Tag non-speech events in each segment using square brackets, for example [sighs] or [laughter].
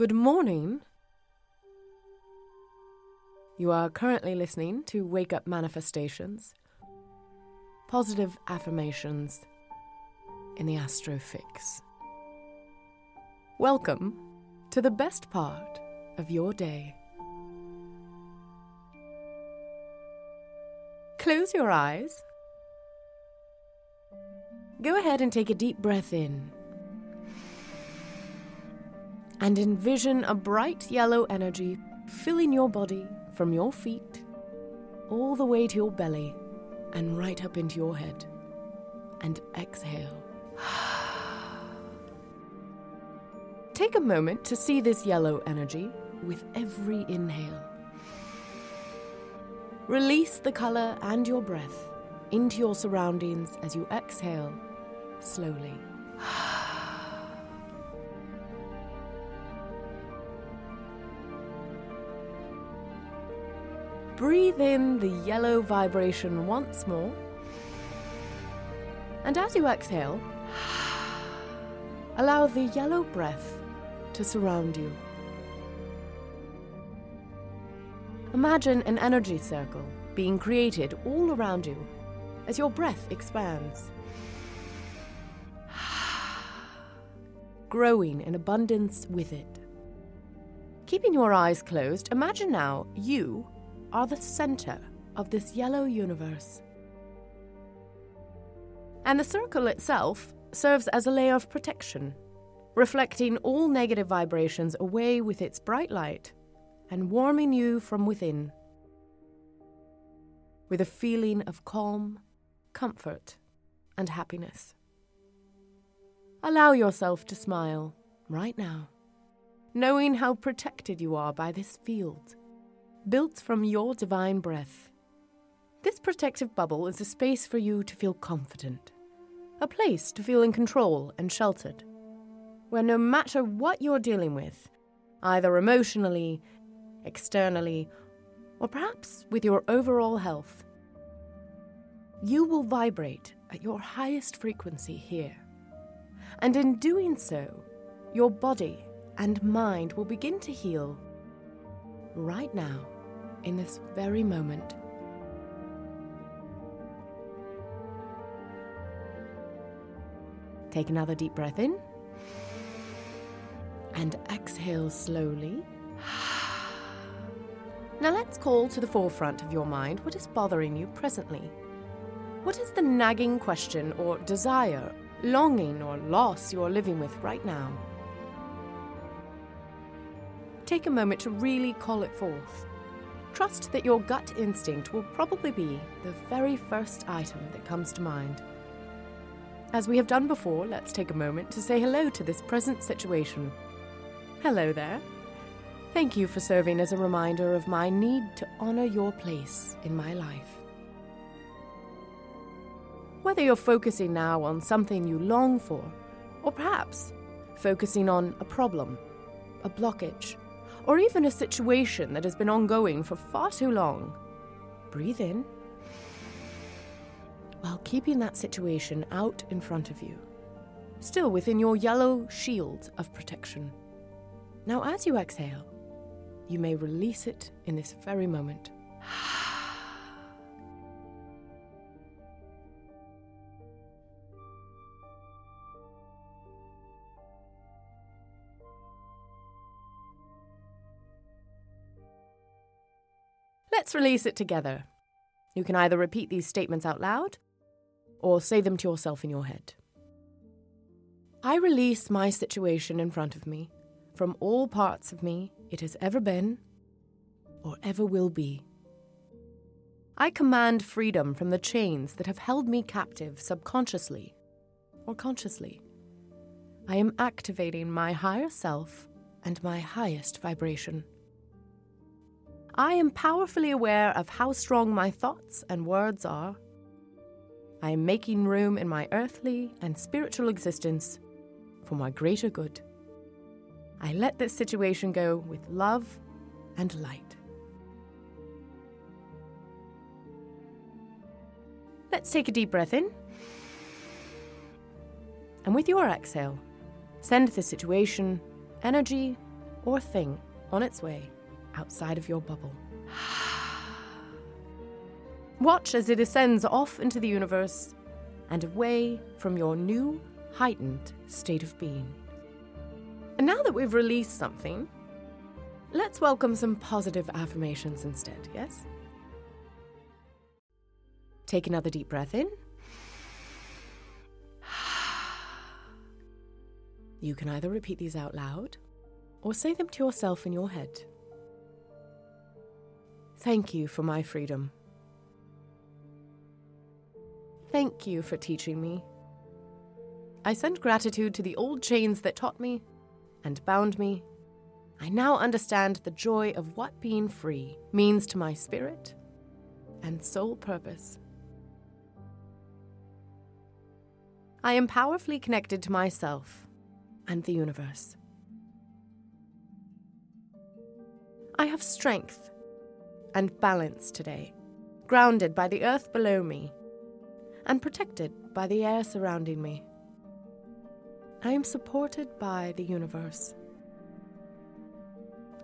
Good morning. You are currently listening to Wake Up Manifestations, positive affirmations in the Astrofix. Welcome to the best part of your day. Close your eyes. Go ahead and take a deep breath in. And envision a bright yellow energy filling your body from your feet all the way to your belly and right up into your head. And exhale. [sighs] Take a moment to see this yellow energy with every inhale. Release the color and your breath into your surroundings as you exhale slowly. [sighs] Breathe in the yellow vibration once more. And as you exhale, [sighs] allow the yellow breath to surround you. Imagine an energy circle being created all around you as your breath expands. [sighs] Growing in abundance with it. Keeping your eyes closed, imagine now you are the center of this yellow universe. And the circle itself serves as a layer of protection, reflecting all negative vibrations away with its bright light and warming you from within with a feeling of calm, comfort, and happiness. Allow yourself to smile right now, knowing how protected you are by this field built from your divine breath. This protective bubble is a space for you to feel confident, a place to feel in control and sheltered, where no matter what you're dealing with, either emotionally, externally, or perhaps with your overall health, you will vibrate at your highest frequency here. And in doing so, your body and mind will begin to heal right now, in this very moment. Take another deep breath in and exhale slowly. [sighs] Now let's call to the forefront of your mind what is bothering you presently. What is the nagging question or desire, longing or loss you are living with right now? Take a moment to really call it forth. Trust that your gut instinct will probably be the very first item that comes to mind. As we have done before, let's take a moment to say hello to this present situation. Hello there. Thank you for serving as a reminder of my need to honor your place in my life. Whether you're focusing now on something you long for, or perhaps focusing on a problem, a blockage, or even a situation that has been ongoing for far too long, breathe in while keeping that situation out in front of you, still within your yellow shield of protection. Now, as you exhale, you may release it in this very moment. Let's release it together. You can either repeat these statements out loud or say them to yourself in your head. I release my situation in front of me from all parts of me it has ever been or ever will be. I command freedom from the chains that have held me captive subconsciously or consciously. I am activating my higher self and my highest vibration. I am powerfully aware of how strong my thoughts and words are. I am making room in my earthly and spiritual existence for my greater good. I let this situation go with love and light. Let's take a deep breath in. And with your exhale, send the situation, energy, or thing on its way outside of your bubble. [sighs] Watch as it ascends off into the universe and away from your new, heightened state of being. And now that we've released something, let's welcome some positive affirmations instead, yes? Take another deep breath in. [sighs] You can either repeat these out loud or say them to yourself in your head. Thank you for my freedom. Thank you for teaching me. I send gratitude to the old chains that taught me and bound me. I now understand the joy of what being free means to my spirit and soul purpose. I am powerfully connected to myself and the universe. I have strength and balanced today, grounded by the earth below me and protected by the air surrounding me. I am supported by the universe.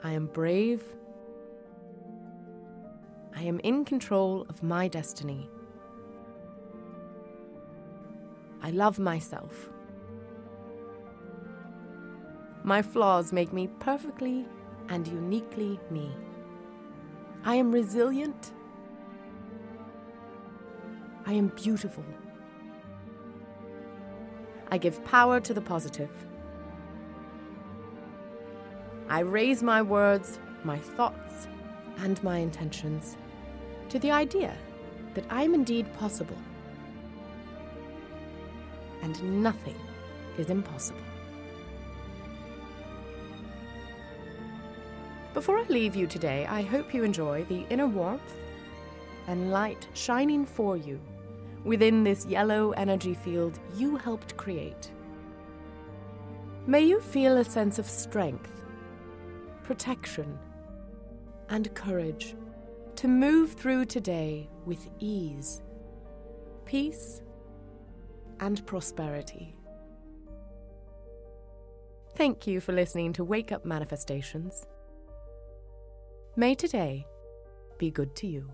I am brave. I am in control of my destiny. I love myself. My flaws make me perfectly and uniquely me. I am resilient. I am beautiful. I give power to the positive. I raise my words, my thoughts, and my intentions to the idea that I am indeed possible. And nothing is impossible. Before I leave you today, I hope you enjoy the inner warmth and light shining for you within this yellow energy field you helped create. May you feel a sense of strength, protection, and courage to move through today with ease, peace, and prosperity. Thank you for listening to Wake Up Manifestations. May today be good to you.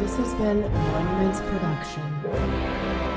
This has been Monuments production.